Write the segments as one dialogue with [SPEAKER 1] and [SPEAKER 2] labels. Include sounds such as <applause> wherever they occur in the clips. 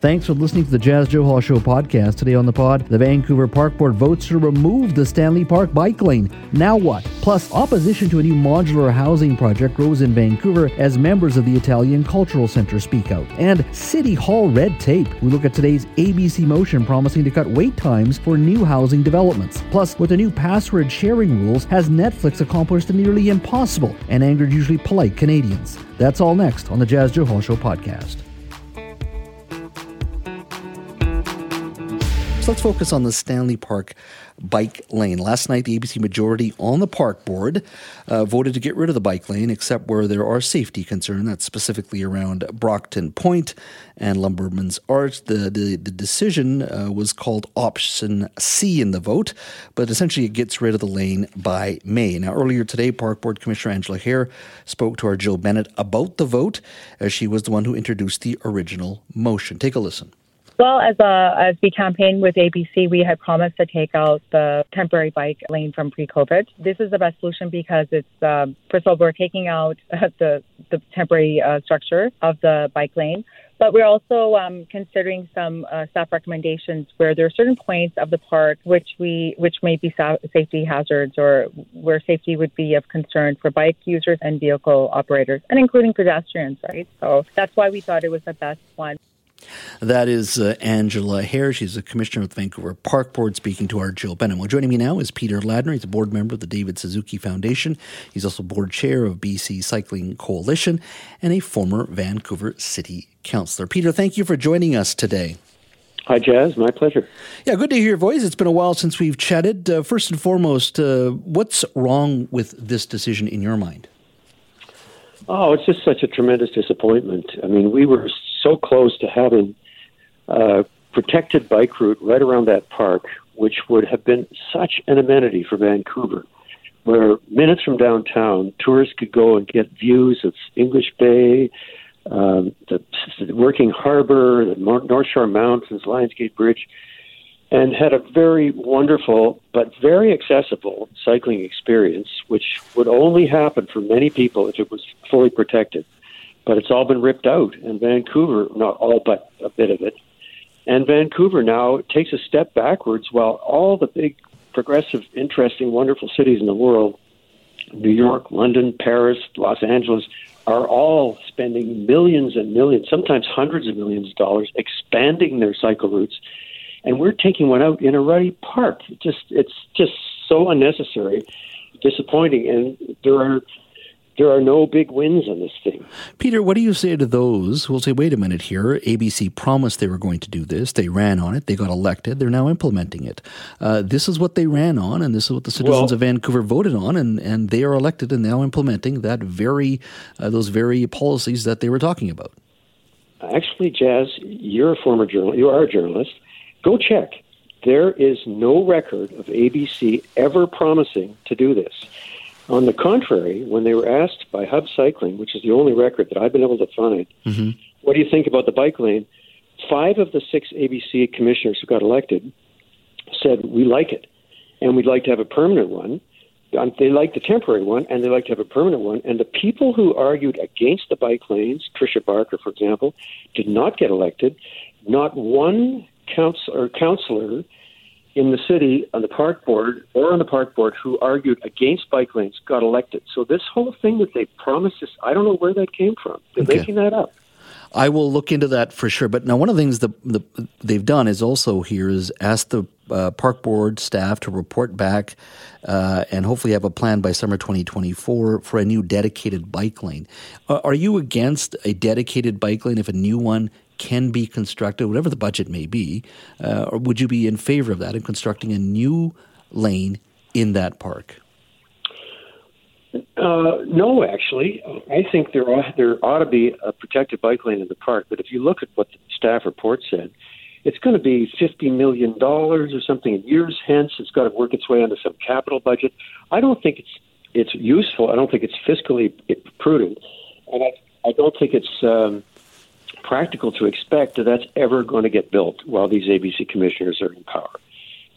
[SPEAKER 1] Thanks for listening to the Jas Johal Show podcast. Today on the pod, the Vancouver Park Board votes to remove the Stanley Park bike lane. Now what? Plus, opposition to a new modular housing project grows in Vancouver as members of the Italian Cultural Center speak out. And City Hall red tape. We look at today's ABC motion promising to cut wait times for new housing developments. Plus, with the new password sharing rules, has Netflix accomplished the nearly impossible and angered usually polite Canadians? That's all next on the Jas Johal Show podcast. Let's focus on the Stanley Park bike lane. Last night, the ABC majority on the park board uh, voted to get rid of the bike lane, except where there are safety concerns. That's specifically around Brockton Point and Lumberman's Arch. The, the, the decision uh, was called option C in the vote, but essentially it gets rid of the lane by May. Now, earlier today, Park Board Commissioner Angela Hare spoke to our Jill Bennett about the vote, as she was the one who introduced the original motion. Take a listen.
[SPEAKER 2] Well, as a, as we campaign with ABC, we had promised to take out the temporary bike lane from pre-COVID. This is the best solution because it's um, first of all we're taking out <laughs> the the temporary uh, structure of the bike lane, but we're also um, considering some uh, staff recommendations where there are certain points of the park which we which may be sa- safety hazards or where safety would be of concern for bike users and vehicle operators, and including pedestrians. Right, so that's why we thought it was the best one.
[SPEAKER 1] That is uh, Angela Hare. She's a commissioner of the Vancouver Park Board speaking to our Jill Bennett. Well, joining me now is Peter Ladner. He's a board member of the David Suzuki Foundation. He's also board chair of BC Cycling Coalition and a former Vancouver City Councillor. Peter, thank you for joining us today.
[SPEAKER 3] Hi, Jas. My pleasure.
[SPEAKER 1] Yeah, good to hear your voice. It's been a while since we've chatted. Uh, first and foremost, uh, what's wrong with this decision in your mind?
[SPEAKER 3] Oh, it's just such a tremendous disappointment. I mean, we were so close to having a protected bike route right around that park, which would have been such an amenity for Vancouver, where minutes from downtown, tourists could go and get views of English Bay, um, the, the working harbor, the North Shore Mountains, Lionsgate Bridge and had a very wonderful but very accessible cycling experience, which would only happen for many people if it was fully protected. But it's all been ripped out, and Vancouver, not all but a bit of it, and Vancouver now takes a step backwards while all the big, progressive, interesting, wonderful cities in the world, New York, London, Paris, Los Angeles, are all spending millions and millions, sometimes hundreds of millions of dollars, expanding their cycle routes and we're taking one out in a ruddy park. It just it's just so unnecessary, disappointing, and there are there are no big wins on this thing.
[SPEAKER 1] Peter, what do you say to those who will say, wait a minute here, ABC promised they were going to do this, they ran on it, they got elected, they're now implementing it. Uh, this is what they ran on, and this is what the citizens well, of Vancouver voted on, and, and they are elected and now implementing that very uh, those very policies that they were talking about.
[SPEAKER 3] Actually, Jas, you're a former journalist, you are a journalist. Go check. There is no record of ABC ever promising to do this. On the contrary, when they were asked by Hub Cycling, which is the only record that I've been able to find, mm-hmm. what do you think about the bike lane? Five of the six ABC commissioners who got elected said, We like it, and we'd like to have a permanent one. Um, they like the temporary one, and they like to have a permanent one. And the people who argued against the bike lanes, Tricia Barker, for example, did not get elected. Not one council or councillor in the city on the park board or on the park board who argued against bike lanes got elected. So this whole thing that they promised us, I don't know where that came from. They're okay. making that up.
[SPEAKER 1] I will look into that for sure. But now, one of the things that the, they've done is also here is ask the uh, park board staff to report back uh, and hopefully have a plan by summer 2024 for a new dedicated bike lane. Uh, are you against a dedicated bike lane if a new one can be constructed, whatever the budget may be, uh, or would you be in favor of that in constructing a new lane in that park?
[SPEAKER 3] Uh, no, actually, I think there ought, there ought to be a protected bike lane in the park. But if you look at what the staff report said, it's going to be fifty million dollars or something in years hence. It's got to work its way onto some capital budget. I don't think it's it's useful. I don't think it's fiscally prudent, and I I don't think it's um, practical to expect that that's ever going to get built while these ABC commissioners are in power.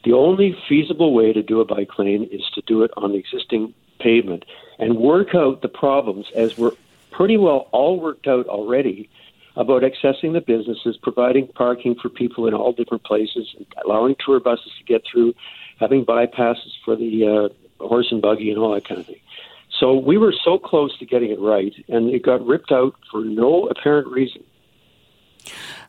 [SPEAKER 3] The only feasible way to do a bike lane is to do it on the existing pavement and work out the problems as we're pretty well all worked out already about accessing the businesses, providing parking for people in all different places, allowing tour buses to get through, having bypasses for the uh, horse and buggy and all that kind of thing. So we were so close to getting it right, and it got ripped out for no apparent reason.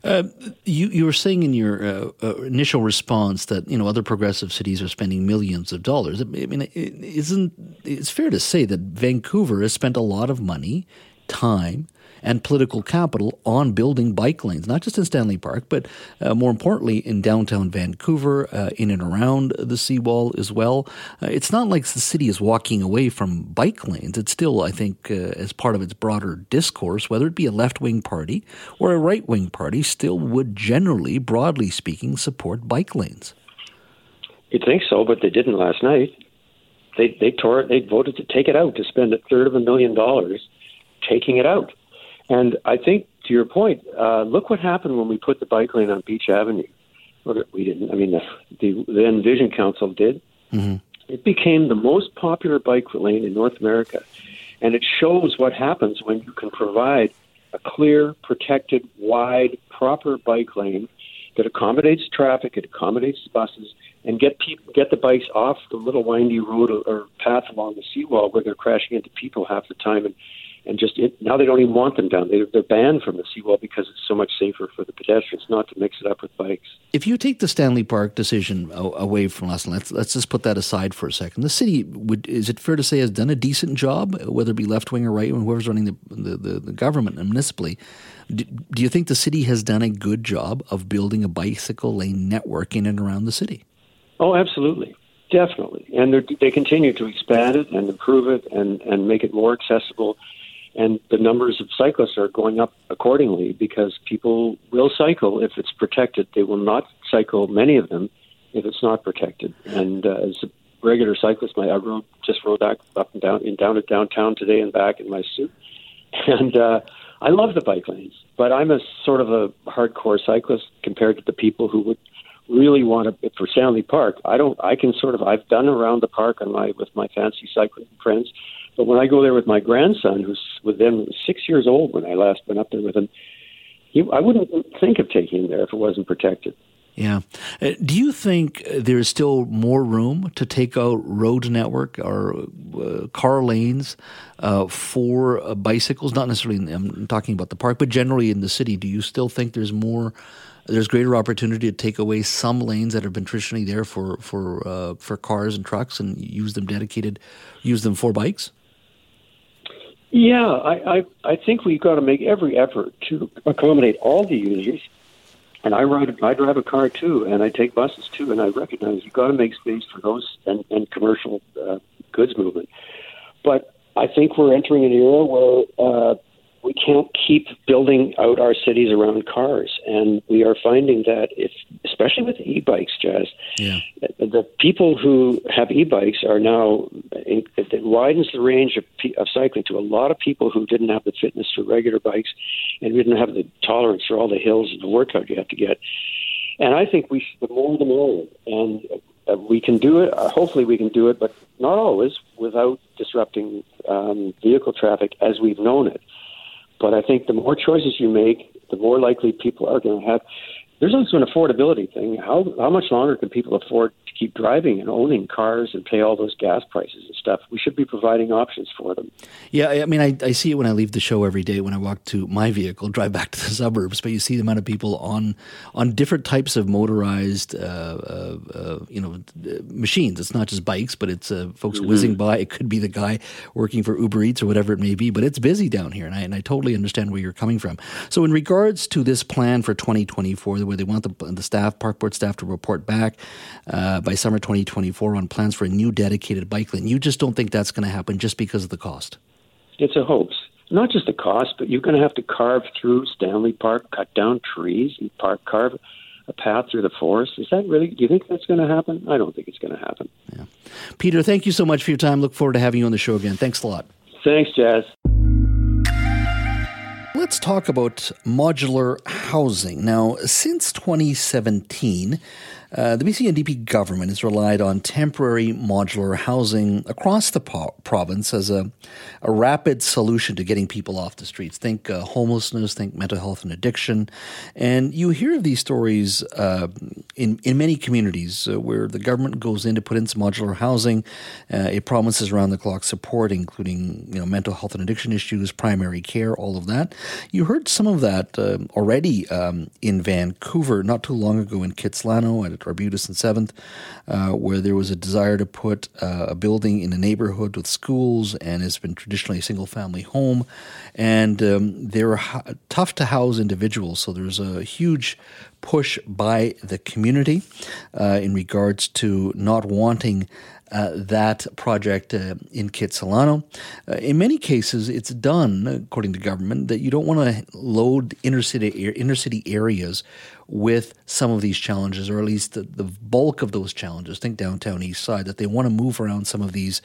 [SPEAKER 1] Uh, you you were saying in your uh, uh, initial response that you know other progressive cities are spending millions of dollars. I mean, it isn't it's fair to say that Vancouver has spent a lot of money, time, and political capital on building bike lanes, not just in Stanley Park, but uh, more importantly in downtown Vancouver, uh, in and around the seawall as well. Uh, it's not like the city is walking away from bike lanes. It's still, I think, uh, as part of its broader discourse, whether it be a left wing party or a right wing party, still would generally, broadly speaking, support bike lanes.
[SPEAKER 3] You'd think so, but they didn't last night. They they tore it. They voted to take it out to spend a third of a million dollars taking it out. And I think, to your point, uh, look what happened when we put the bike lane on Beach Avenue. We didn't. I mean, the, the then Vision Council did. Mm-hmm. It became the most popular bike lane in North America, and it shows what happens when you can provide a clear, protected, wide, proper bike lane that accommodates traffic, it accommodates buses, and get people get the bikes off the little windy road or, or path along the seawall where they're crashing into people half the time and and just it, now they don't even want them down. They, they're banned from the seawall because it's so much safer for the pedestrians not to mix it up with bikes.
[SPEAKER 1] If you take the Stanley Park decision away from us, let's let's just put that aside for a second. The city would is it fair to say has done a decent job, whether it be left wing or right wing, whoever's running the, the, the, the government and municipally. Do, do you think the city has done a good job of building a bicycle lane network in and around the city?
[SPEAKER 3] Oh, absolutely. Definitely. And they continue to expand it and improve it and, and make it more accessible and the numbers of cyclists are going up accordingly because people will cycle if it's protected. They will not cycle many of them if it's not protected. And uh, as a regular cyclist, my I rode just rode back up and down in down to downtown today and back in my suit, <laughs> and uh, I love the bike lanes. But I'm a sort of a hardcore cyclist compared to the people who would really want to for Stanley Park. I don't. I can sort of. I've done around the park on my with my fancy cycling friends but when I go there with my grandson, who's with them six years old when I last went up there with him, he, I wouldn't think of taking him there if it wasn't protected.
[SPEAKER 1] Yeah. Uh, do you think there's still more room to take out road network or uh, car lanes uh, for uh, bicycles? Not necessarily, I'm talking about the park, but generally in the city. Do you still think there's more, there's greater opportunity to take away some lanes that have been traditionally there for for uh, for cars and trucks and use them dedicated, use them for bikes?
[SPEAKER 3] Yeah, I, I, I think we've got to make every effort to accommodate all the users. And I ride, I drive a car too, and I take buses too, and I recognize you've got to make space for those and, and commercial uh, goods movement. But I think we're entering an era where uh, we can't keep building out our cities around cars, and we are finding that if, especially with e-bikes, Jas, yeah. the people who have e-bikes are now it, it widens the range of, of cycling to a lot of people who didn't have the fitness for regular bikes and didn't have the tolerance for all the hills and the workout you have to get. And I think we should, the more the merrier, and uh, we can do it. Uh, hopefully, we can do it, but not always without disrupting um, vehicle traffic as we've known it. But I think the more choices you make, the more likely people are going to have. There's also an affordability thing. How how much longer can people afford to keep driving and owning cars and pay all those gas prices and stuff? We should be providing options for them.
[SPEAKER 1] Yeah, I mean, I, I see it when I leave the show every day when I walk to my vehicle, <laughs> drive back to the suburbs. But you see the amount of people on on different types of motorized, uh, uh, uh, you know, machines. It's not just bikes, but it's uh, folks mm-hmm. whizzing by. It could be the guy working for Uber Eats or whatever it may be. But it's busy down here, and I and I totally understand where you're coming from. So, in regards to this plan for 2024, where they want the, the staff, park board staff, to report back uh, by summer 2024 on plans for a new dedicated bike lane. You just don't think that's going to happen just because of the cost?
[SPEAKER 3] It's a hoax. Not just the cost, but you're going to have to carve through Stanley Park, cut down trees, and park carve a path through the forest. Is that really? Do you think that's going to happen? I don't think it's going to happen.
[SPEAKER 1] Yeah. Peter, thank you so much for your time. Look forward to having you on the show again. Thanks a lot.
[SPEAKER 3] Thanks, Jas.
[SPEAKER 1] Let's talk about modular housing. Now, since 2017, uh, the BC NDP government has relied on temporary modular housing across the po- province as a, a rapid solution to getting people off the streets. Think uh, homelessness, think mental health and addiction. And you hear of these stories uh, in, in many communities uh, where the government goes in to put in some modular housing. Uh, it promises around the clock support, including you know, mental health and addiction issues, primary care, all of that. You heard some of that uh, already um, in Vancouver not too long ago in Kitsilano at Arbutus and 7th, uh, where there was a desire to put uh, a building in a neighborhood with schools and has been traditionally a single family home. And um, they're tough to house individuals, so there's a huge push by the community uh, in regards to not wanting uh, that project uh, in Kitsilano. Uh, in many cases, it's done, according to government, that you don't want to load inner city, inner city areas with some of these challenges, or at least the, the bulk of those challenges. Think downtown east side, that they want to move around some of these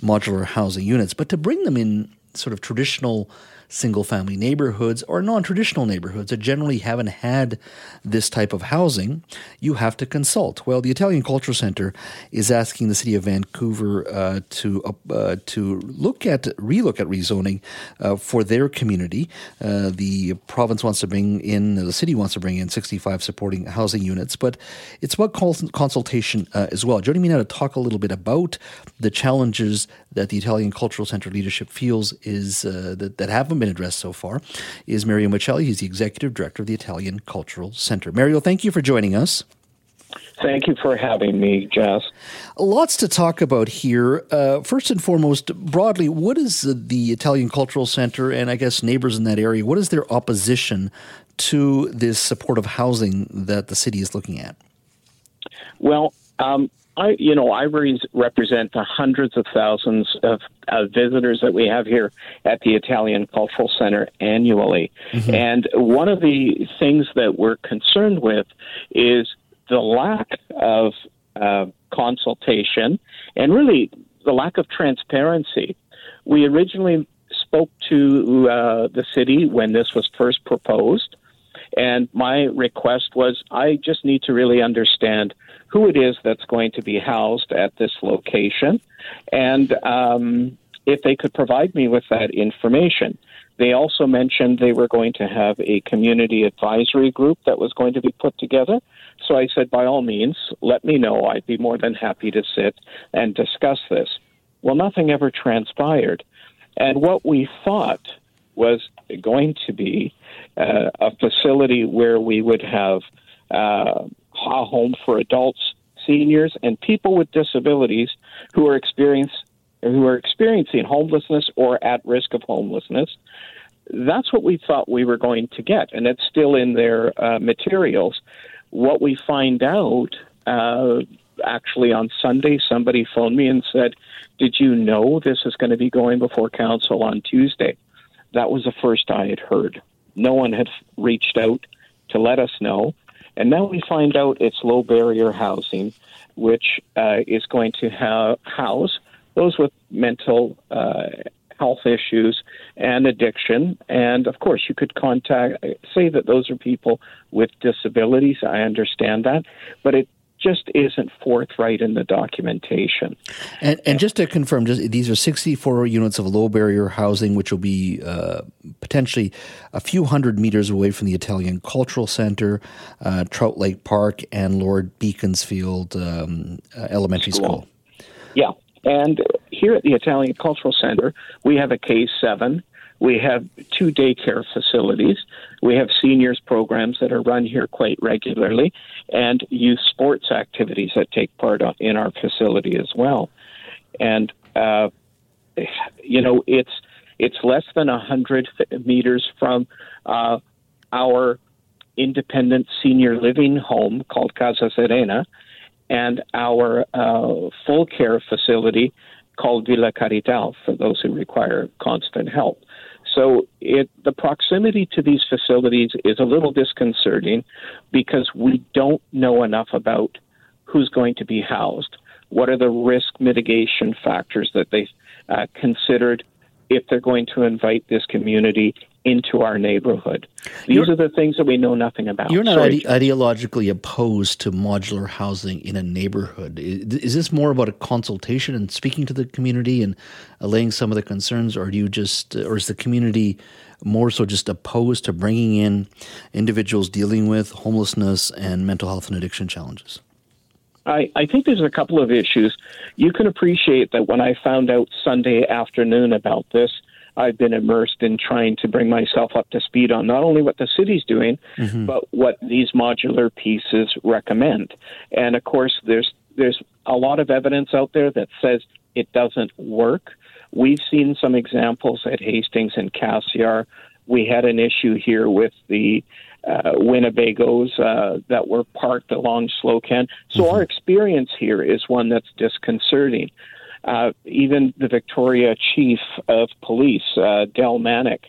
[SPEAKER 1] modular housing units. But to bring them in sort of traditional single family neighborhoods or non traditional neighborhoods that generally haven't had this type of housing, you have to consult. Well, the Italian Cultural Center is asking the city of Vancouver uh, to uh, uh to look at relook at rezoning uh, for their community. Uh, the province wants to bring in, the city wants to bring in 65 supporting housing units, but it's about consultation uh, as well. Joining me now to talk a little bit about the challenges that the Italian Cultural Center leadership feels is that, that haven't been addressed so far is Mario Miceli. He's the executive director of the Italian Cultural Center. Mario, thank you for joining us.
[SPEAKER 4] Thank you for having me, Jas.
[SPEAKER 1] Lots to talk about here. Uh, first and foremost, broadly, what is the Italian Cultural Center and I guess neighbors in that area, what is their opposition to this supportive housing that the city is looking at?
[SPEAKER 4] Well, um, I, you know, I represent the hundreds of thousands of uh, visitors that we have here at the Italian Cultural Center annually. Mm-hmm. And one of the things that we're concerned with is the lack of uh, consultation and really the lack of transparency. We originally spoke to uh, the city when this was first proposed, and my request was I just need to really understand who it is that's going to be housed at this location, and um, if they could provide me with that information. They also mentioned they were going to have a community advisory group that was going to be put together. So I said, by all means, let me know. I'd be more than happy to sit and discuss this. Well, nothing ever transpired. And what we thought was going to be uh, a facility where we would have uh, a home for adults, seniors, and people with disabilities who are experience who are experiencing homelessness or at risk of homelessness. That's what we thought we were going to get, and it's still in their uh, materials. What we find out, uh, actually on Sunday, somebody phoned me and said, "Did you know this is going to be going before council on Tuesday?" That was the first I had heard. No one had reached out to let us know. And now we find out it's low barrier housing, which uh, is going to ha- house those with mental uh, health issues and addiction. And of course, you could contact, say that those are people with disabilities. I understand that. But it just isn't forthright in the documentation.
[SPEAKER 1] And, and just to confirm, just, these are 64 units of low barrier housing, which will be uh, potentially a few hundred meters away from the Italian Cultural Center, uh, Trout Lake Park, and Lord Beaconsfield um, uh, Elementary School. School.
[SPEAKER 4] Yeah. And here at the Italian Cultural Center, we have a K7 we have two daycare facilities. We have seniors programs that are run here quite regularly, and youth sports activities that take part in our facility as well. And uh, you know, it's it's less than hundred meters from uh, our independent senior living home called Casa Serena and our uh, full care facility called Villa Carital for those who require constant help. So it, the proximity to these facilities is a little disconcerting because we don't know enough about who's going to be housed. What are the risk mitigation factors that they uh, considered if they're going to invite this community into our neighborhood. These you're, are the things that we know nothing about.
[SPEAKER 1] You're not ide- ideologically opposed to modular housing in a neighborhood. Is, is, this more about a consultation and speaking to the community and allaying some of the concerns, or do you just, or is the community more so just opposed to bringing in individuals dealing with homelessness and mental health and addiction challenges?
[SPEAKER 4] I, I think there's a couple of issues. You can appreciate that when I found out Sunday afternoon about this, I've been immersed in trying to bring myself up to speed on not only what the city's doing, mm-hmm. but what these modular pieces recommend. And of course, there's there's a lot of evidence out there that says it doesn't work. We've seen some examples at Hastings and Cassiar. We had an issue here with the uh, Winnebagos uh, that were parked along Slocan. So mm-hmm. our experience here is one that's disconcerting. Uh, even the Victoria chief of police, uh, Del Manak,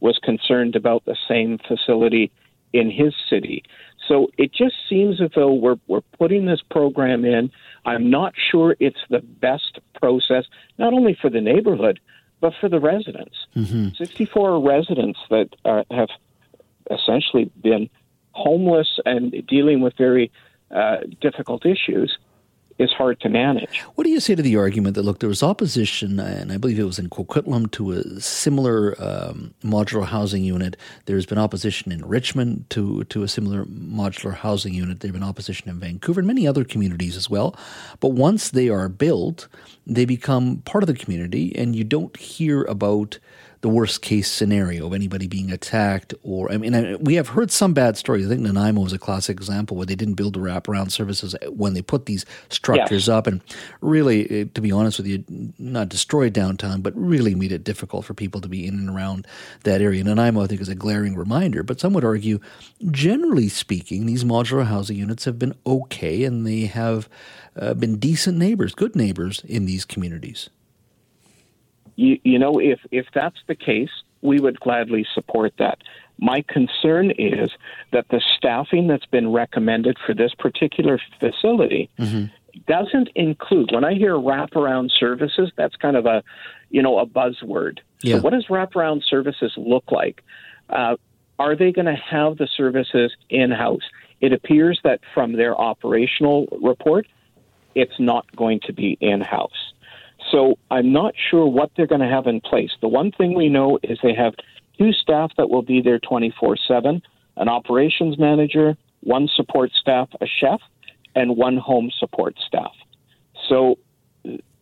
[SPEAKER 4] was concerned about the same facility in his city. So it just seems as though we're we're putting this program in. I'm not sure it's the best process, not only for the neighborhood, but for the residents. Mm-hmm. 64 residents that are, have essentially been homeless and dealing with very uh, difficult issues is hard to manage.
[SPEAKER 1] What do you say to the argument that look, there was opposition, and I believe it was in Coquitlam to a similar um, modular housing unit. There's been opposition in Richmond to to a similar modular housing unit. There's been opposition in Vancouver and many other communities as well. But once they are built, they become part of the community, and you don't hear about the worst case scenario of anybody being attacked or I mean we have heard some bad stories. I think Nanaimo was a classic example where they didn't build the wraparound services when they put these structures up and really eh, to be honest with you not destroyed downtown but really made it difficult for people to be in and around that area. Nanaimo I think is a glaring reminder but some would argue generally speaking these modular housing units have been okay and they have uh, been decent neighbors, good neighbors in these communities
[SPEAKER 4] you, you know, if if that's the case, we would gladly support that. My concern is that the staffing that's been recommended for this particular facility mm-hmm. doesn't include. When I hear wraparound services, that's kind of a, you know, a buzzword. Yeah. So, what does wraparound services look like? Uh, are they going to have the services in house? It appears that from their operational report, it's not going to be in house. So I'm not sure what they're going to have in place. The one thing we know is they have two staff that will be there 24 7 an operations manager, one support staff, a chef, and one home support staff. So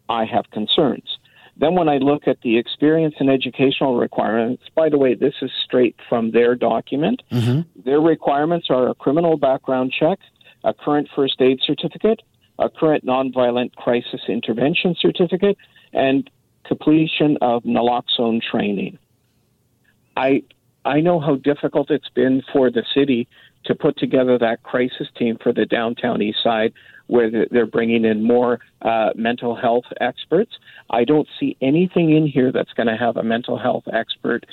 [SPEAKER 4] I have concerns. Then, when I look at the experience and educational requirements, by the way, this is straight from their document. Mm-hmm. Their requirements are a criminal background check, a current first aid certificate, a current nonviolent crisis intervention certificate, and completion of naloxone training. I I know how difficult it's been for the city to put together that crisis team for the downtown east side where they're bringing in more uh, mental health experts. I don't see anything in here that's going to have a mental health expert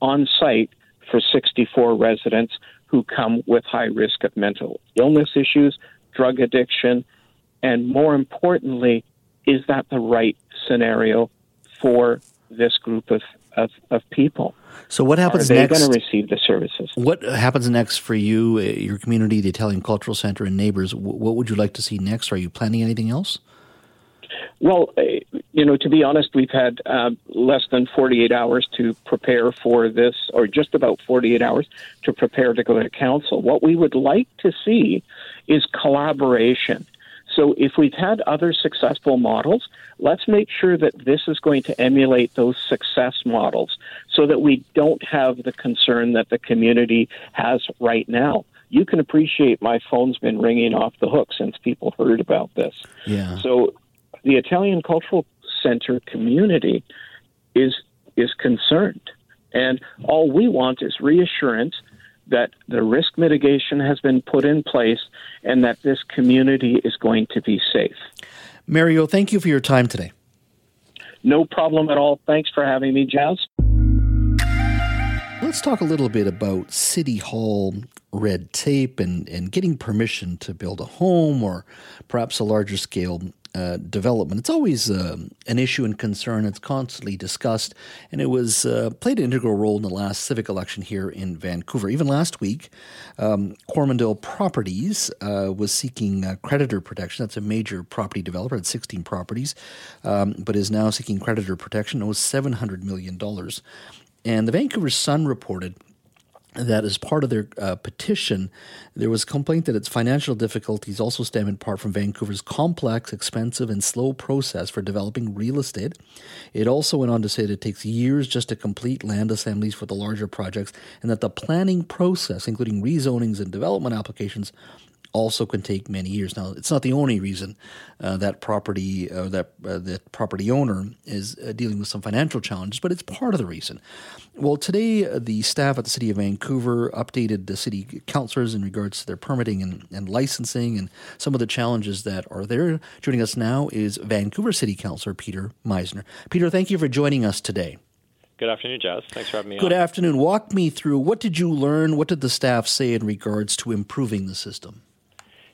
[SPEAKER 4] on site for 64 residents who come with high risk of mental illness issues, drug addiction, and more importantly, is that the right scenario for this group of, of, of people?
[SPEAKER 1] So what happens
[SPEAKER 4] Are they
[SPEAKER 1] next?
[SPEAKER 4] going to receive the services?
[SPEAKER 1] What happens next for you, uh, your community, the Italian Cultural Center, and neighbors? What would you like to see next? Are you planning anything else?
[SPEAKER 4] Well, uh, you know, to be honest, we've had uh, less than 48 hours to prepare for this, or just about 48 hours to prepare to go to council. What we would like to see is collaboration so if we've had other successful models, let's make sure that this is going to emulate those success models so that we don't have the concern that the community has right now. You can appreciate my phone's been ringing off the hook since people heard about this.
[SPEAKER 1] Yeah.
[SPEAKER 4] So the Italian Cultural Center community is is concerned. And all we want is reassurance that the risk mitigation has been put in place and that this community is going to be safe.
[SPEAKER 1] Mario, thank you for your time today.
[SPEAKER 4] No problem at all. Thanks for having me, Jas.
[SPEAKER 1] Let's talk a little bit about City Hall red tape and, and getting permission to build a home or perhaps a larger scale uh, development. It's always uh, an issue and concern. It's constantly discussed, and it was uh, played an integral role in the last civic election here in Vancouver. Even last week, um, Coromandel Properties uh, was seeking uh, creditor protection. That's a major property developer at 16 properties, um, but is now seeking creditor protection. It was $700 million. And the Vancouver Sun reported that as part of their uh, petition, there was complaint that its financial difficulties also stem in part from Vancouver's complex, expensive, and slow process for developing real estate. It also went on to say that it takes years just to complete land assemblies for the larger projects, and that the planning process, including rezonings and development applications, also can take many years. Now, it's not the only reason uh, that property uh, that uh, that property owner is uh, dealing with some financial challenges, but it's part of the reason. Well, today uh, the staff at the City of Vancouver updated the city councilors in regards to their permitting and, and licensing and some of the challenges that are there. Joining us now is Vancouver City Councilor Peter Meiszner. Peter, thank you for joining us today.
[SPEAKER 5] Good afternoon, Jas. Thanks for having me
[SPEAKER 1] Good
[SPEAKER 5] on.
[SPEAKER 1] afternoon. Walk me through what did you learn? What did the staff say in regards to improving the system?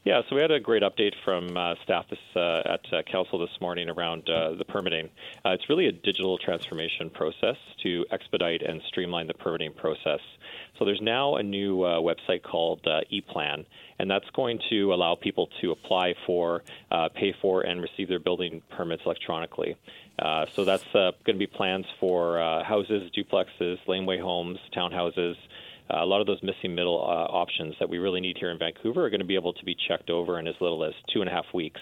[SPEAKER 5] Yeah, so we had a great update from uh, staff this, uh, at uh, Council this morning around uh, the permitting. Uh, it's really a digital transformation process to expedite and streamline the permitting process. So there's now a new uh, website called ePlan, and that's going to allow people to apply for, pay for, and receive their building permits electronically. so that's going to be plans for houses, duplexes, laneway homes, townhouses a lot of those missing middle uh, options that we really need here in Vancouver are going to be able to be checked over in as little as two and a half weeks.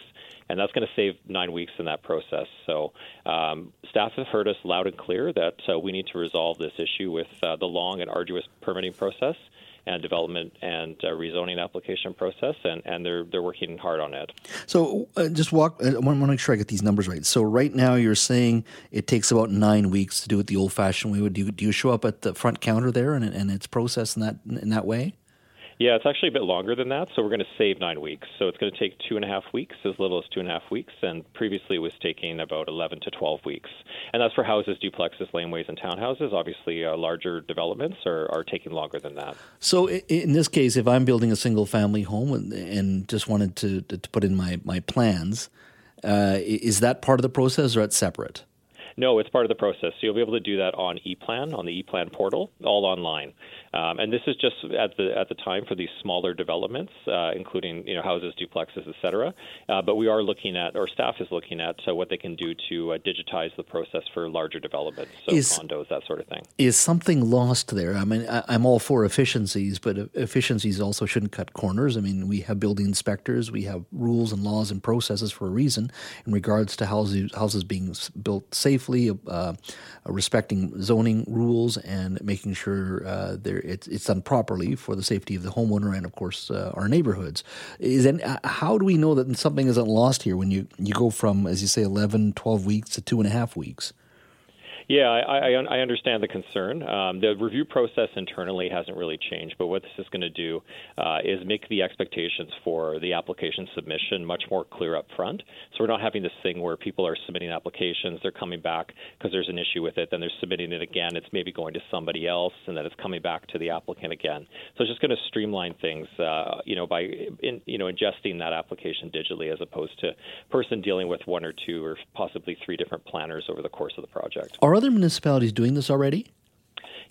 [SPEAKER 5] And that's going to save nine weeks in that process. So, um, staff have heard us loud and clear that uh, we need to resolve this issue with uh, the long and arduous permitting process and development and uh, rezoning application process, and, and they're they're working hard on it.
[SPEAKER 1] So uh, just walk. I want to make sure I get these numbers right. So right now you're saying it takes about nine weeks to do it the old-fashioned way. Do you, do you show up at the front counter there and, and it's processed in that in that way?
[SPEAKER 5] Yeah, it's actually a bit longer than that. So we're going to save nine weeks. So it's going to take two and a half weeks, as little as two and a half weeks. And previously it was taking about 11 to 12 weeks. And that's for houses, duplexes, laneways, and townhouses. Obviously, uh, larger developments are, are taking longer than that.
[SPEAKER 1] So in this case, if I'm building a single family home and, and just wanted to, to, put in my, my plans, uh, is that part of the process or it's separate?
[SPEAKER 5] No, it's part of the process. So you'll be able to do that on ePlan, on the ePlan portal, all online. Um, and this is just at the at the time for these smaller developments, uh, including you know houses, duplexes, etc. Uh, but we are looking at, or staff is looking at, uh, what they can do to uh, digitize the process for larger developments, so is, condos, that sort of thing.
[SPEAKER 1] Is something lost there? I mean, I, am all for efficiencies, but efficiencies also shouldn't cut corners. I mean, we have building inspectors, we have rules and laws and processes for a reason in regards to houses houses being built safely, uh, respecting zoning rules, and making sure uh, they're it's, it's done properly for the safety of the homeowner and, of course, uh, our neighborhoods. Is and uh, how do we know that something isn't lost here when you, you go from, as you say, 11, 12 weeks to two and a half weeks?
[SPEAKER 5] Yeah, I, I, I understand the concern. Um, the review process internally hasn't really changed, but what this is going to do uh, is make the expectations for the application submission much more clear up front. So we're not having this thing where people are submitting applications, they're coming back because there's an issue with it, then they're submitting it again. It's maybe going to somebody else, and then it's coming back to the applicant again. So it's just going to streamline things, uh, you know, by in, you know ingesting that application digitally as opposed to person dealing with one or two or possibly three different planners over the course of the project.
[SPEAKER 1] Are other municipalities doing this already?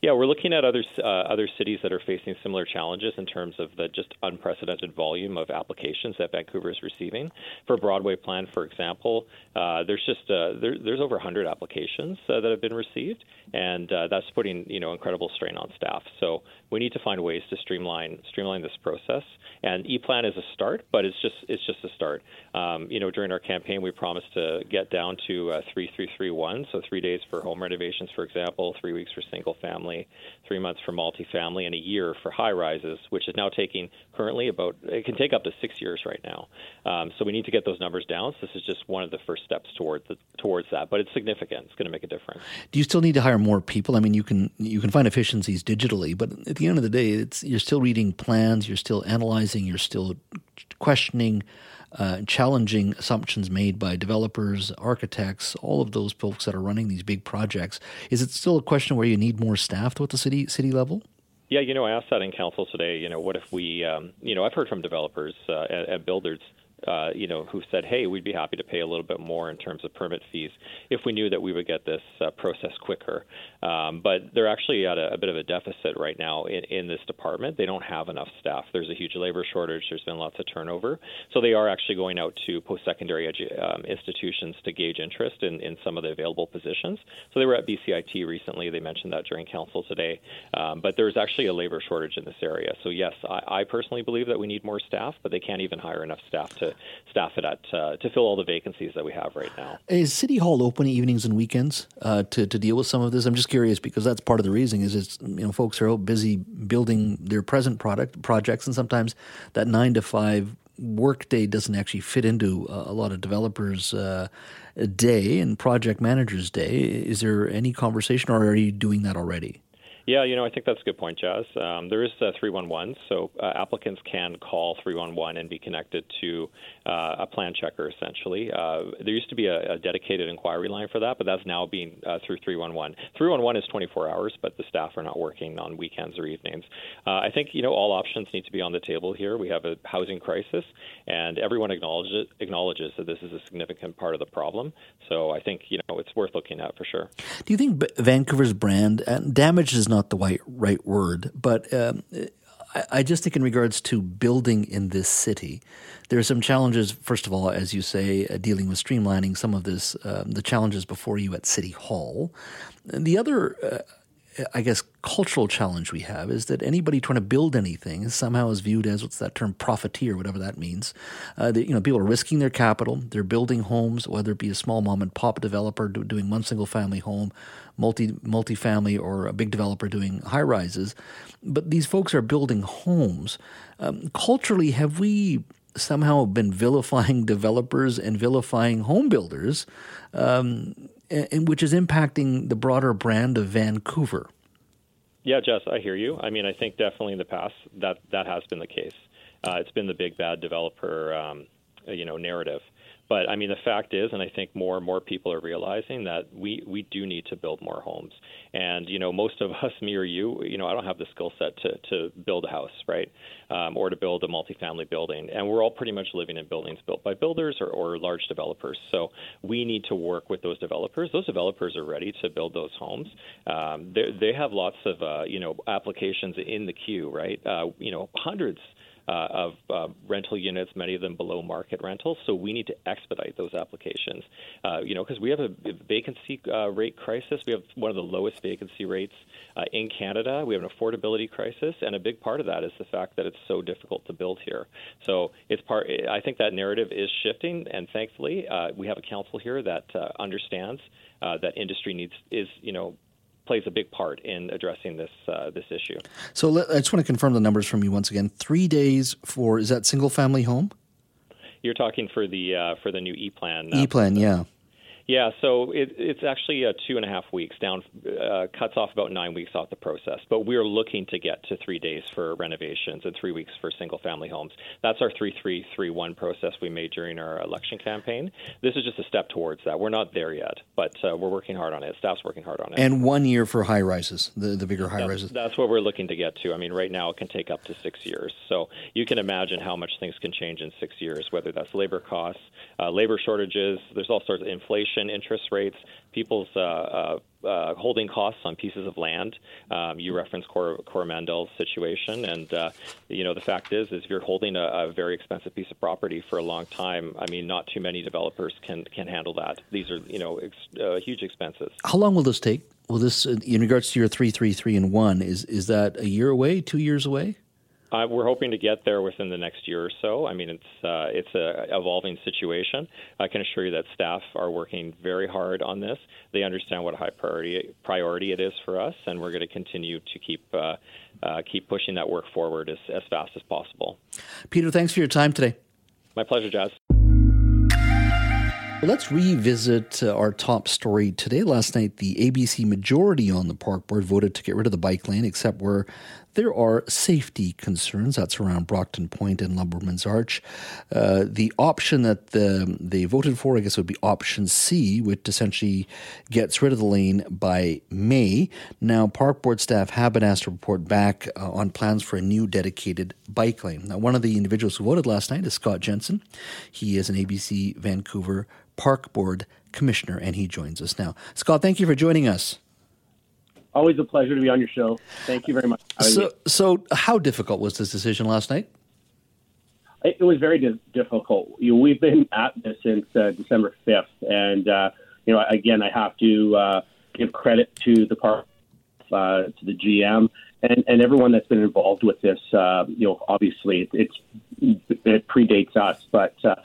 [SPEAKER 5] Yeah, we're looking at other uh, other cities that are facing similar challenges in terms of the just unprecedented volume of applications that Vancouver is receiving. For Broadway Plan, for example, uh, there's just uh, there, there's over 100 applications uh, that have been received, and uh, that's putting you know incredible strain on staff. So we need to find ways to streamline streamline this process. And ePlan is a start, but it's just it's just a start. Um, you know, during our campaign, we promised to get down to uh, three three three one, so three days for home renovations, for example, three weeks for single family family, three months for multifamily, and a year for high rises, which is now taking currently about it can take up to six years right now. Um, so we need to get those numbers down. So this is just one of the first steps towards the, towards that, but it's significant. It's going to make a difference.
[SPEAKER 1] Do you still need to hire more people? I mean, you can you can find efficiencies digitally, but at the end of the day, it's you're still reading plans, you're still analyzing, you're still questioning. Uh, challenging assumptions made by developers, architects, all of those folks that are running these big projects. Is it still a question where you need more staff at the city city level?
[SPEAKER 5] Yeah, you know, I asked that in council today. You know, what if we, um, you know, I've heard from developers uh, builders uh, you know, who said, "Hey, we'd be happy to pay a little bit more in terms of permit fees if we knew that we would get this uh, process quicker." Um, but they're actually at a, a, bit of a deficit right now in, in this department. They don't have enough staff. There's a huge labor shortage. There's been lots of turnover, so they are actually going out to post-secondary edu- um, institutions to gauge interest in, in some of the available positions. So they were at BCIT recently. They mentioned that during council today. Um, but there's actually a labor shortage in this area. So yes, I, I personally believe that we need more staff, but they can't even hire enough staff to staff it at uh, to fill all the vacancies that we have right now.
[SPEAKER 1] Is City Hall open evenings and weekends uh, to to deal with some of this? I'm just curious because that's part of the reason is it's you know folks are out busy building their present product projects, and sometimes that nine to five workday doesn't actually fit into a lot of developers' uh, day and project managers' day. Is there any conversation, or are you doing that already?
[SPEAKER 5] Yeah, you know, I think that's a good point, Jas. Um, there is uh, 311, so uh, applicants can call 311 and be connected to uh, a plan checker, essentially. Uh, there used to be a, a, dedicated inquiry line for that, but that's now being uh, through 311. 311 is 24 hours, but the staff are not working on weekends or evenings. Uh, I think, you know, all options need to be on the table here. We have a housing crisis, and everyone acknowledges, acknowledges that this is a significant part of the problem. So I think, you know, it's worth looking at for sure.
[SPEAKER 1] Do you think Vancouver's brand, and damage is not not the right, right word, but um, I, just think in regards to building in this city, there are some challenges. First of all, as you say, uh, dealing with streamlining some of this, um, the challenges before you at City Hall. And the other uh, I guess, cultural challenge we have is that anybody trying to build anything somehow is viewed as what's that term, profiteer, whatever that means. Uh, you know, people are risking their capital. They're building homes, whether it be a small mom and pop developer doing one single family home, multi multi-family, or a big developer doing high rises. But these folks are building homes. Um, culturally, have we somehow been vilifying <laughs> developers and vilifying home builders? Um, and which is impacting the broader brand of Vancouver.
[SPEAKER 5] Yeah, Jas, I hear you. I mean, I think definitely in the past that that has been the case. Uh, it's been the big bad developer, um, you know, narrative. But I mean, the fact is, and I think more and more people are realizing that we we do need to build more homes. And you know, most of us, me or you, you know, I don't have the skill set to to build a house, right, um, or to build a multifamily building. And we're all pretty much living in buildings built by builders or, or large developers. So we need to work with those developers. Those developers are ready to build those homes. Um, they have lots of uh, you know applications in the queue, right? Uh, you know, hundreds uh, of uh, rental units, many of them below market rentals. So we need to expedite those applications. Uh, you know, because we have a vacancy uh, rate crisis. We have one of the lowest vacancy rates uh, in Canada. We have an affordability crisis, and a big part of that is the fact that it's so difficult to build here. So it's part. I think that narrative is shifting, and thankfully, uh, we have a council here that understands that industry needs is you know plays a big part in addressing this uh, this issue.
[SPEAKER 1] So let, I just want to confirm the numbers from you once again. Three days for is that single family home?
[SPEAKER 5] You're talking for the uh, for the new E plan.
[SPEAKER 1] Uh, e plan, yeah.
[SPEAKER 5] Yeah, so it, it's actually uh, two and a half weeks down, uh, cuts off about nine weeks off the process. But we're looking to get to three days for renovations and three weeks for single family homes. That's our 3331 process we made during our election campaign. This is just a step towards that. We're not there yet, but uh, we're working hard on it. Staff's working hard on it.
[SPEAKER 1] And one year for high rises, the, the bigger high
[SPEAKER 5] that's,
[SPEAKER 1] rises.
[SPEAKER 5] That's what we're looking to get to. I mean, right now it can take up to six years. So you can imagine how much things can change in six years, whether that's labor costs, uh, labor shortages, there's all sorts of inflation, interest rates, people's uh, uh, uh, holding costs on pieces of land. Um, you referenced Cor- Coromandel's situation, and uh, you know the fact is, is if you're holding a, a, very expensive piece of property for a long time, I mean, not too many developers can can handle that. These are you know ex- uh, huge expenses.
[SPEAKER 1] How long will this take? Will this, in regards to your three, three, three, and one, is is that a year away, two years away?
[SPEAKER 5] Uh, we're hoping to get there within the next year or so. I mean, it's uh, it's a evolving situation. I can assure you that staff are working very hard on this. They understand what a high priority priority it is for us, and we're going to continue to keep uh, uh, keep pushing that work forward as, as fast as possible.
[SPEAKER 1] Peter, thanks for your time today.
[SPEAKER 5] My pleasure, Jas.
[SPEAKER 1] Let's revisit uh, our top story today. Last night, the ABC majority on the park board voted to get rid of the bike lane, except where there are safety concerns. That's around Brockton Point and Lumberman's Arch. Uh, the option that the, they voted for, I guess, would be option C, which essentially gets rid of the lane by May. Now, park board staff have been asked to report back uh, on plans for a new dedicated bike lane. Now, one of the individuals who voted last night is Scott Jensen. He is an ABC Vancouver Park Board Commissioner, and he joins us now. Scott, thank you for joining us.
[SPEAKER 6] Always a pleasure to be on your show. Thank you very much.
[SPEAKER 1] So, so how difficult was this decision last night?
[SPEAKER 6] It was very di- difficult. You know, we've been at this since uh, December 5th. And, uh, you know, again, I have to uh, give credit to the park, uh, to the GM, and, and everyone that's been involved with this. Uh, you know, obviously, it, it's, it predates us. But uh,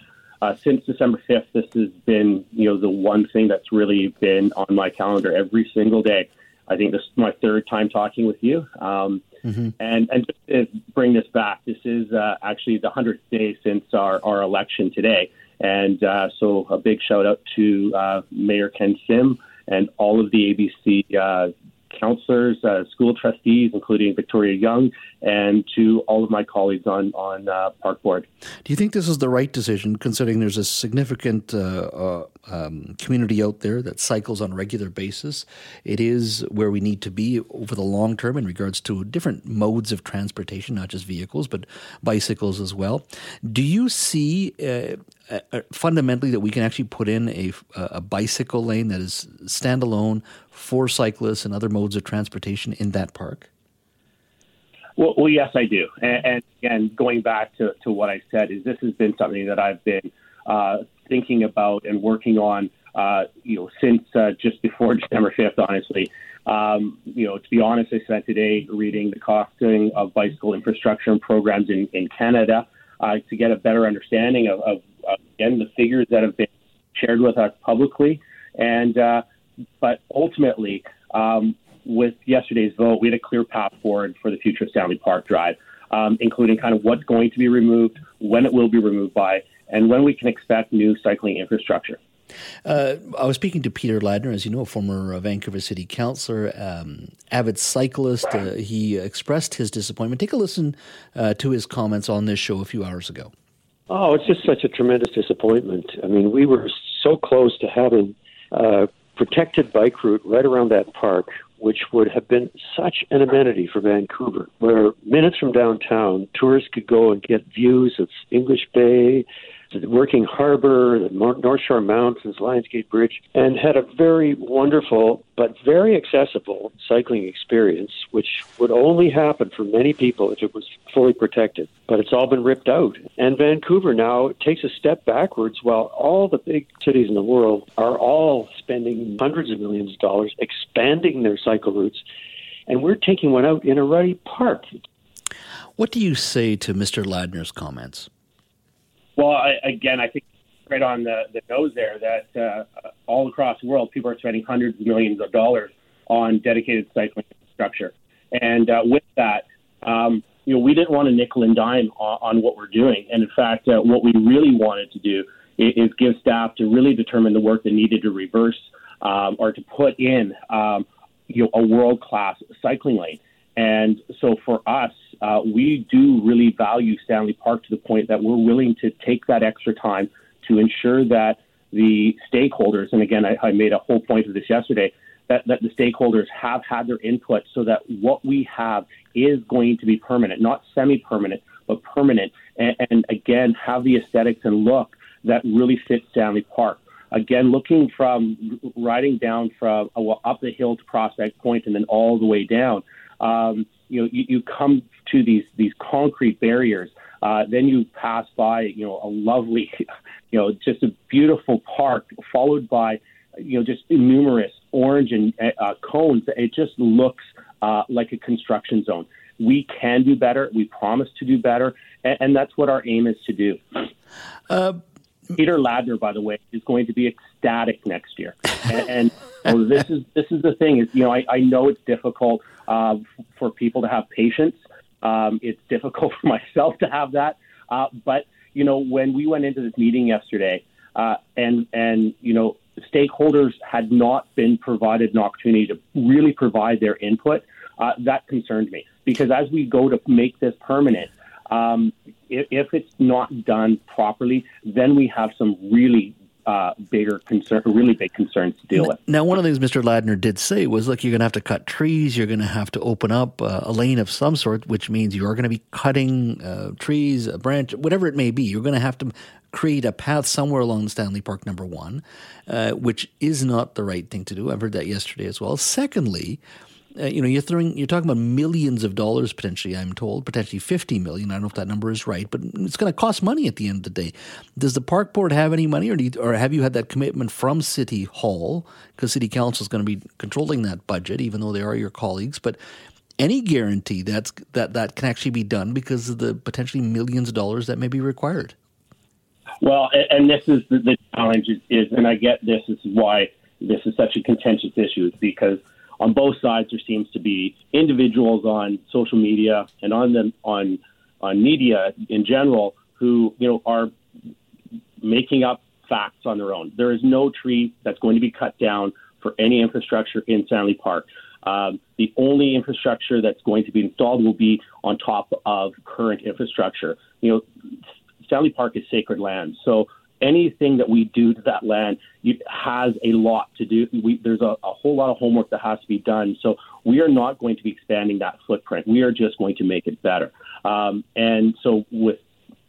[SPEAKER 6] uh, since December 5th, this has been, you know, the one thing that's really been on my calendar every single day. I think this is my third time talking with you. Um, mm-hmm. And and just to bring this back, this is uh, actually the hundredth day since our, our election today. And uh, so a big shout out to uh, Mayor Ken Sim and all of the ABC uh, counselors, uh, school trustees, including Victoria Jung, and to all of my colleagues on on uh, Park Board.
[SPEAKER 1] Do you think this is the right decision, considering there's a significant uh, uh, um, community out there that cycles on a regular basis? It is where we need to be over the long term in regards to different modes of transportation, not just vehicles, but bicycles as well. Do you see uh, uh, fundamentally that we can actually put in a, a bicycle lane that is standalone for cyclists and other modes of transportation in that park?
[SPEAKER 6] Well, well yes, I do. And, and again, going back to, to what I said, is this has been something that I've been uh, thinking about and working on, uh, you know, since uh, just before <laughs> December 5th, honestly. Um, you know, to be honest, I spent today reading the costing of bicycle infrastructure and programs in, in Canada uh, to get a better understanding of, of, again, the figures that have been shared with us publicly. And, uh, but ultimately, um, with yesterday's vote, we had a clear path forward for the future of Stanley Park Drive, um, including kind of what's going to be removed, when it will be removed by, and when we can expect new cycling infrastructure.
[SPEAKER 1] Uh, I was speaking to Peter Ladner, as you know, a former uh, Vancouver City Councillor, um, avid cyclist. Uh, he expressed his disappointment. Take a listen uh, to his comments on this show a few hours ago.
[SPEAKER 3] Oh, it's just such a tremendous disappointment. I mean, we were so close to having a protected bike route right around that park, which would have been such an amenity for Vancouver, where minutes from downtown, tourists could go and get views of English Bay, Working Harbor, the North Shore Mountains, Lions Gate Bridge, and had a very wonderful but very accessible cycling experience, which would only happen for many people if it was fully protected. But it's all been ripped out. And Vancouver now takes a step backwards while all the big cities in the world are all spending hundreds of millions of dollars expanding their cycle routes. And we're taking one out in a ruddy park.
[SPEAKER 1] What do you say to Mr. Ladner's comments?
[SPEAKER 6] Well, I, again, I think right on the, the nose there that uh, all across the world, people are spending hundreds of millions of dollars on dedicated cycling infrastructure. And uh, with that, um, you know, we didn't want to nickel and dime on, on what we're doing. And in fact, uh, what we really wanted to do is, is, give staff to really determine the work that needed to reverse um, or to put in, um, you know, a world class cycling lane. And so for us, uh, we do really value Stanley Park to the point that we're willing to take that extra time to ensure that the stakeholders, and again, I, I made a whole point of this yesterday, that, that the stakeholders have had their input so that what we have is going to be permanent, not semi permanent, but permanent. And, and again, have the aesthetics and look that really fit Stanley Park. Again, looking from riding down from uh, well, up the hill to Prospect Point and then all the way down um, you know, you, you come to these these concrete barriers. Uh, then you pass by, you know, a lovely, <laughs> you know, just a beautiful park, followed by, you know, just numerous orange and uh, cones. It just looks uh, like a construction zone. we can do better. We promise to do better, and, and that's what our aim is to do. Peter Ladner, by the way, is going to be ecstatic next year, and, and this is this is the thing is you know I, I know it's difficult uh, for people to have patience. Um, it's difficult <laughs> for myself to have that, uh, but you know when we went into this meeting yesterday, uh, and and you know stakeholders had not been provided an opportunity to really provide their input, uh, that concerned me. Because as we go to make this permanent, um, if, if, it's not done properly, then we have some really uh, bigger concern, really big concerns to deal with.
[SPEAKER 1] Now, one of the things Mr. Ladner did say was, look, you're going to have to cut trees. You're going to have to open up uh, a lane of some sort, which means you are going to be cutting uh, trees, a branch, whatever it may be. You're going to have to create a path somewhere along Stanley Park, number one, uh, which is not the right thing to do. I've heard that yesterday as well. Secondly, uh, you know, you're throwing, you're talking about millions of dollars potentially. I'm told potentially 50 million. I don't know if that number is right, but it's going to cost money at the end of the day. Does the park board have any money, or you, or have you had that commitment from City Hall because City Council is going to be controlling that budget, even though they are your colleagues? But any guarantee that's that that can actually be done because of the potentially millions of dollars that may be required?
[SPEAKER 6] Well, and this is the, challenge is, is, and I get this, this is why this is such a contentious issue, is because on both sides there seems to be individuals on social media and on them on on media in general who you know are making up facts on their own. There is no tree that's going to be cut down for any infrastructure in Stanley Park. Um, the only infrastructure that's going to be installed will be on top of current infrastructure. You know, Stanley Park is sacred land. So anything that we do to that land has a lot to do. We, there's a, a, whole lot of homework that has to be done. So we are not going to be expanding that footprint. We are just going to make it better. Um, and so with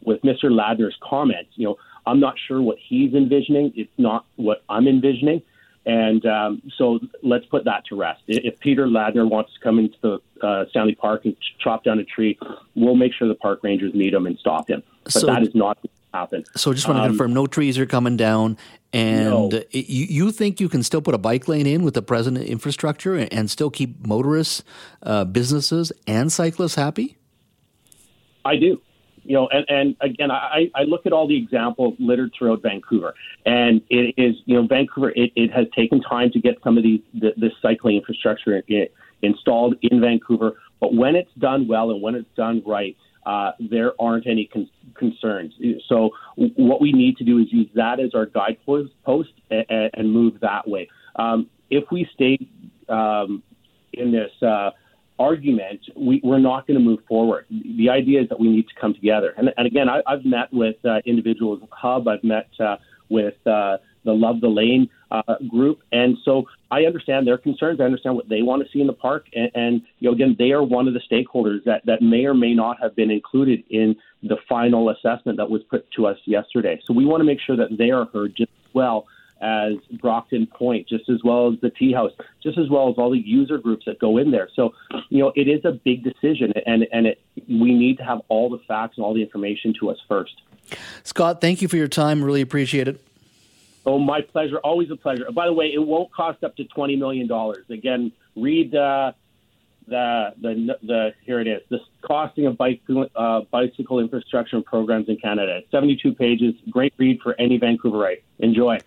[SPEAKER 6] with Mr. Ladner's comments, you know, I'm not sure what he's envisioning. It's not what I'm envisioning. And um, so let's put that to rest. If Peter Ladner wants to come into the uh, Stanley Park and chop down a tree, we'll make sure the park rangers meet him and stop him. But so, that is not happen.
[SPEAKER 1] So just want to um, confirm, no trees are coming down, and no. you, you, think you can still put a bike lane in with the present infrastructure and still keep motorists, uh, businesses, and cyclists happy?
[SPEAKER 6] I do you know, and, and again, I, I look at all the examples littered throughout Vancouver, and it is, you know, Vancouver, it, it has taken time to get some of these, the, this cycling infrastructure in, installed in Vancouver. But when it's done well and when it's done right, uh, there aren't any con- concerns. So what we need to do is use that as our guidepost and, and move that way. Um, if we stay um, in this uh, argument, we, are not going to move forward. The idea is that we need to come together. And, and again, I, have met with uh, individuals Hub. I've met uh, with uh, the Love the Lane uh, group, and so I understand their concerns. I understand what they want to see in the park, and, and you know, again, they are one of the stakeholders that that may or may not have been included in the final assessment that was put to us yesterday. So we want to make sure that they are heard just as well as Brockton Point, just as well as the Tea House, just as well as all the user groups that go in there. So, you know, it is a big decision, and and it, we need to have all the facts and all the information to us first.
[SPEAKER 1] Scott, thank you for your time. Really appreciate it.
[SPEAKER 6] Oh, my pleasure. Always a pleasure. By the way, it won't cost up to twenty million dollars. Again, read the. the the the here it is. The costing of bicycle uh, bicycle infrastructure programs in Canada. Seventy two pages. Great read for any Vancouverite. Enjoy.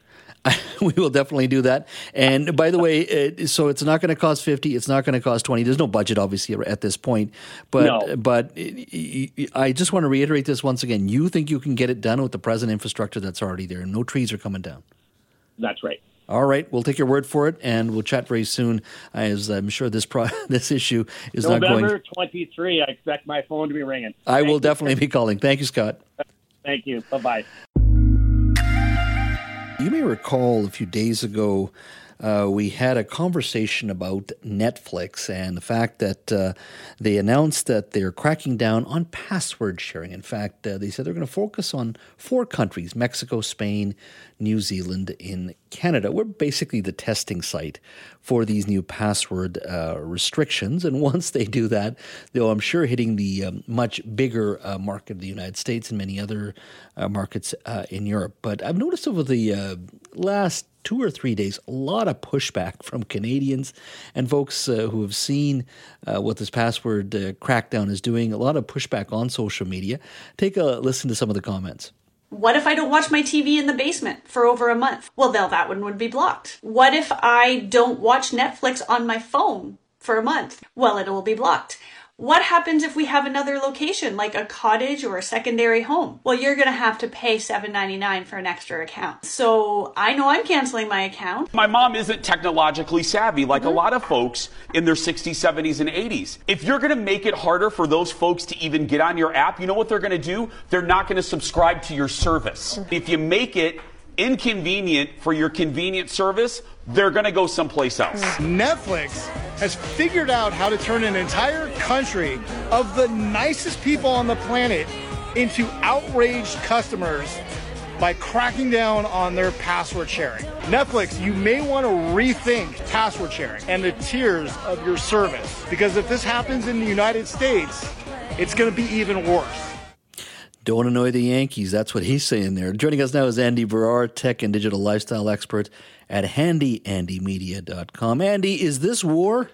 [SPEAKER 6] <laughs>
[SPEAKER 1] we will definitely do that. And by the way, it, so it's not going to cost fifty. It's not going to cost twenty. There's no budget, obviously, at this point. But no. but uh, I just want to reiterate this once again. You think you can get it done with the present infrastructure that's already there? and No trees are coming down.
[SPEAKER 6] That's right.
[SPEAKER 1] All right, we'll take your word for it, and we'll chat very soon. As I'm sure this pro- <laughs> this issue is
[SPEAKER 6] November
[SPEAKER 1] not going.
[SPEAKER 6] November 23. I expect my phone to be ringing.
[SPEAKER 1] I Thank will you. definitely be calling. Thank you, Scott.
[SPEAKER 6] Thank you. Bye bye.
[SPEAKER 1] You may recall a few days ago uh, we had a conversation about Netflix and the fact that uh, they announced that they're cracking down on password sharing. In fact, uh, they said they're going to focus on four countries Mexico, Spain, New Zealand, in Canada. We're basically the testing site for these new password uh, restrictions. And <laughs> once they do that, though I'm sure hitting the um, much bigger uh, market of the United States and many other uh, markets in Europe. But I've noticed over the last two or three days, a lot of pushback from Canadians and folks uh, who have seen uh, what this password uh, crackdown is doing. A lot of pushback on social media. Take a listen to some of the comments.
[SPEAKER 7] What if I don't watch my TV in the basement for over a month? Well, then that one would be blocked. What if I don't watch Netflix on my phone for a month? Well, it will be blocked. What happens if we have another location, like a cottage or a secondary home? Well, you're going to have to pay $7.99 for an extra account. So I know I'm canceling my account.
[SPEAKER 8] My mom isn't technologically savvy like mm-hmm. a lot of folks in their 60s, 70s, and 80s. If you're going to make it harder for those folks to even get on your app, you know what they're going to do? They're not going to subscribe to your service. Mm-hmm. If you make it inconvenient for your convenient service, they're going to go someplace else.
[SPEAKER 9] Netflix has figured out how to turn an entire country of the nicest people on the planet into outraged customers by cracking down on their password sharing. Netflix, you may want to rethink password sharing and the tiers of your service because if this happens in the United States, it's going to be even worse.
[SPEAKER 1] Don't annoy the Yankees. That's what he's saying there. Joining us now is Andy Baryer, tech and digital lifestyle expert at handyandymedia.com. Andy, is this war?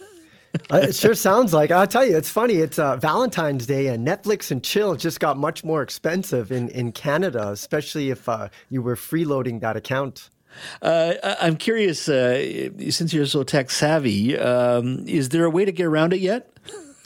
[SPEAKER 1] <laughs>
[SPEAKER 10] uh, it sure sounds like. I'll tell you, it's funny. It's uh, Valentine's Day, and Netflix and chill just got much more expensive in, in Canada, especially if uh, you were freeloading that account.
[SPEAKER 1] Uh, I'm curious, uh, since you're so tech savvy, um, is there a way to get around it yet?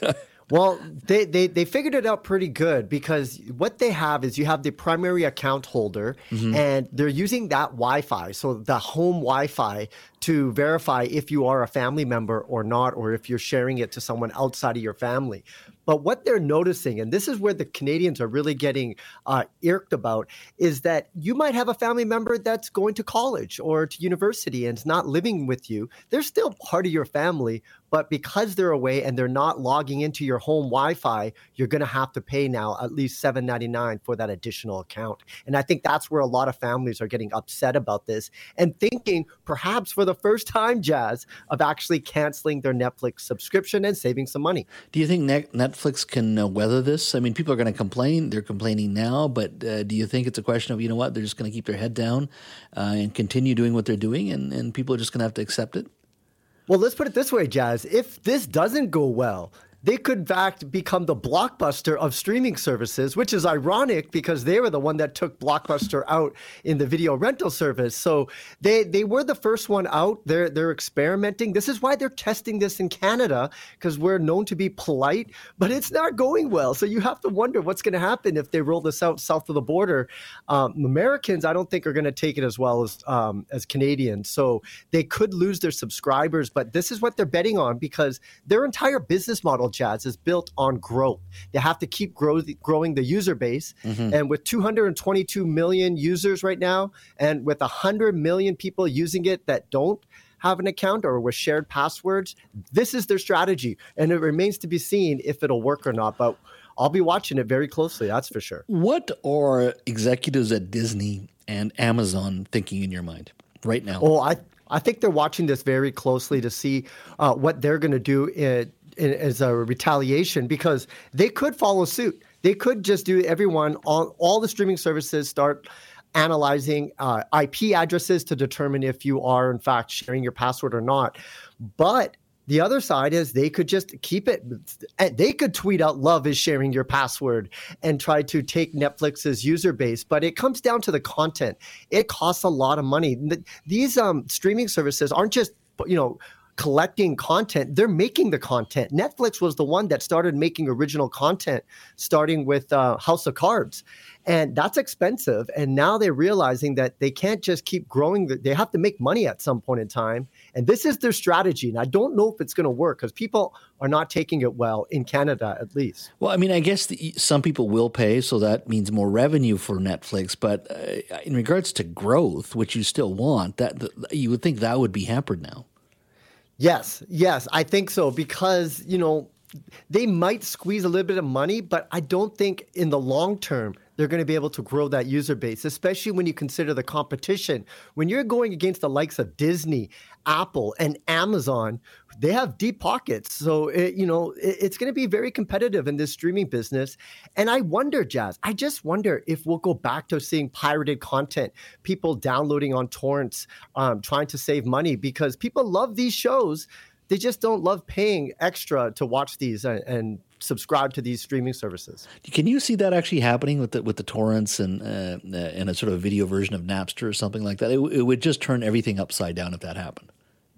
[SPEAKER 1] <laughs>
[SPEAKER 10] Well, they, they, they figured it out pretty good because what they have is you have the primary account holder mm-hmm. and they're using that Wi Fi, so the home Wi Fi, to verify if you are a family member or not, or if you're sharing it to someone outside of your family. But what they're noticing, and this is where the Canadians are really getting uh, irked about, is that you might have a family member that's going to college or to university and is not living with you. They're still part of your family, but because they're away and they're not logging into your home Wi-Fi, you're going to have to pay now at least $7.99 for that additional account. And I think that's where a lot of families are getting upset about this and thinking perhaps for the first time, Jas, of actually canceling their Netflix subscription and saving some money.
[SPEAKER 1] Do you think Netflix can uh, weather this? I mean, people are going to complain. They're complaining now, but uh, do you think it's a question of, you know what, they're just going to keep their head down uh, and continue doing what they're doing and, and people are just going to have to accept it?
[SPEAKER 10] Well, let's put it this way, Jas. If this doesn't go well, they could in fact become the blockbuster of streaming services, which is ironic because they were the one that took Blockbuster out in the video rental service. So they they were the first one out. They're they're experimenting. This is why they're testing this in Canada because we're known to be polite, but it's not going well. So you have to wonder what's going to happen if they roll this out south of the border. Um, Americans, I don't think are going to take it as well as um, as Canadians. So they could lose their subscribers, but this is what they're betting on because their entire business model Jas is built on growth. They have to keep grow the, growing the user base. Mm-hmm. And with 222 million users right now, and with 100 million people using it that don't have an account or with shared passwords, this is their strategy. And it remains to be seen if it'll work or not. But I'll be watching it very closely, that's for sure.
[SPEAKER 1] What are executives at Disney and Amazon thinking in your mind right now?
[SPEAKER 10] Oh, I I think they're watching this very closely to see uh, what they're going to do in, as a retaliation because they could follow suit. They could just do everyone, all, all the streaming services start analyzing uh, IP addresses to determine if you are, in fact, sharing your password or not. But the other side is they could just keep it. They could tweet out "Love is sharing your password" and try to take Netflix's user base. But it comes down to the content. It costs a lot of money. These um, streaming services aren't just you know collecting content, they're making the content. Netflix was the one that started making original content, starting with uh, House of Cards. And that's expensive. And now they're realizing that they can't just keep growing, they have to make money at some point in time. And this is their strategy. And I don't know if it's going to work because people are not taking it well in Canada, at least.
[SPEAKER 1] Well, I mean, I guess the, some people will pay, so that means more revenue for Netflix. But uh, in regards to growth, which you still want, that the, you would think that would be hampered now.
[SPEAKER 10] Yes, yes, I think so because, you know, they might squeeze a little bit of money, but I don't think in the long term they're going to be able to grow that user base, especially when you consider the competition. When you're going against the likes of Disney, Apple, and Amazon, they have deep pockets. So, it, you know, it, it's going to be very competitive in this streaming business. And I wonder, Jas, I just wonder if we'll go back to seeing pirated content, people downloading on torrents, um, trying to save money because people love these shows. They just don't love paying extra to watch these and, and subscribe to these streaming services.
[SPEAKER 1] Can you see that actually happening with the with the torrents and uh, and a sort of video version of Napster or something like that? It, it would just turn everything upside down if that happened.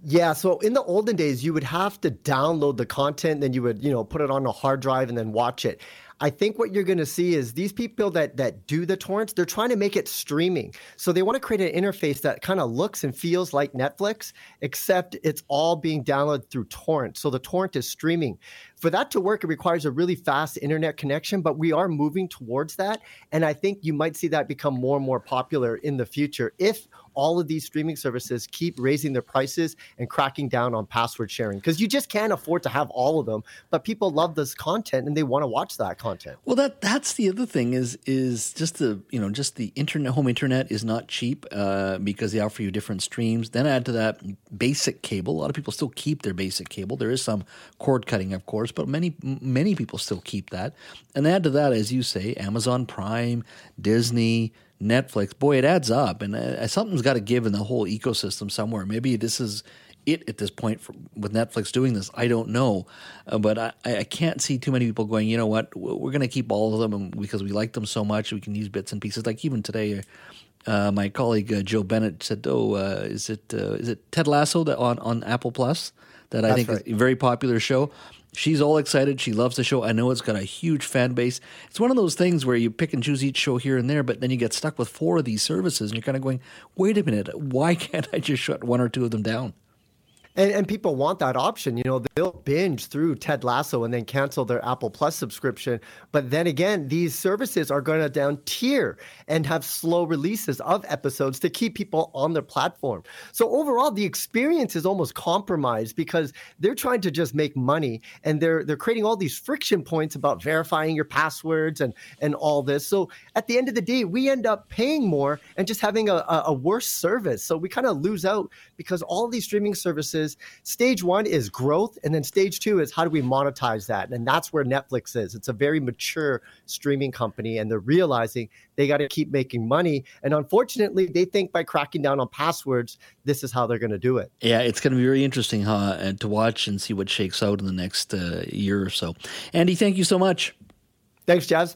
[SPEAKER 10] Yeah, so in the olden days, you would have to download the content, then you would, you know, put it on a hard drive and then watch it. I think what you're going to see is these people that that do the torrents, they're trying to make it streaming. So they want to create an interface that kind of looks and feels like Netflix, except it's all being downloaded through torrent. So the torrent is streaming. For that to work, it requires a really fast internet connection, but we are moving towards that. And I think you might see that become more and more popular in the future if all of these streaming services keep raising their prices and cracking down on password sharing because you just can't afford to have all of them. But people love this content and they want to watch that content.
[SPEAKER 1] Well, that that's the other thing is is just the you know just the internet home internet is not cheap uh, because they offer you different streams. Then add to that basic cable. A lot of people still keep their basic cable. There is some cord cutting, of course, but many many people still keep that. And add to that, as you say, Amazon Prime, Disney. Netflix, boy, it adds up, and uh, something's got to give in the whole ecosystem somewhere. Maybe this is it at this point for, with Netflix doing this. I don't know, uh, but I, I can't see too many people going. You know what? We're going to keep all of them because we like them so much. We can use bits and pieces. Like even today, uh, my colleague uh, Jill Bennett said, "Oh, uh, is it uh, is it Ted Lasso that on on Apple Plus that I think right. is a very popular show." She's all excited. She loves the show. I know it's got a huge fan base. It's one of those things where you pick and choose each show here and there, but then you get stuck with four of these services and you're kind of going, wait a minute, why can't I just shut one or two of them down?
[SPEAKER 10] And, and people want that option. You know, they'll binge through Ted Lasso and then cancel their Apple Plus subscription. But then again, these services are going to down tier and have slow releases of episodes to keep people on their platform. So overall, the experience is almost compromised because they're trying to just make money and they're they're creating all these friction points about verifying your passwords and and all this. So at the end of the day, we end up paying more and just having a, a, a worse service. So we kind of lose out because all these streaming services is stage one is growth, and then stage two is how do we monetize that? And that's where Netflix is. It's a very mature streaming company, and they're realizing they got to keep making money. And unfortunately, they think by cracking down on passwords, this is how they're going to do it.
[SPEAKER 1] Yeah, it's going to be very interesting huh, and to watch and see what shakes out in the next uh, year or so. Andy, thank you so much.
[SPEAKER 10] Thanks, Jas.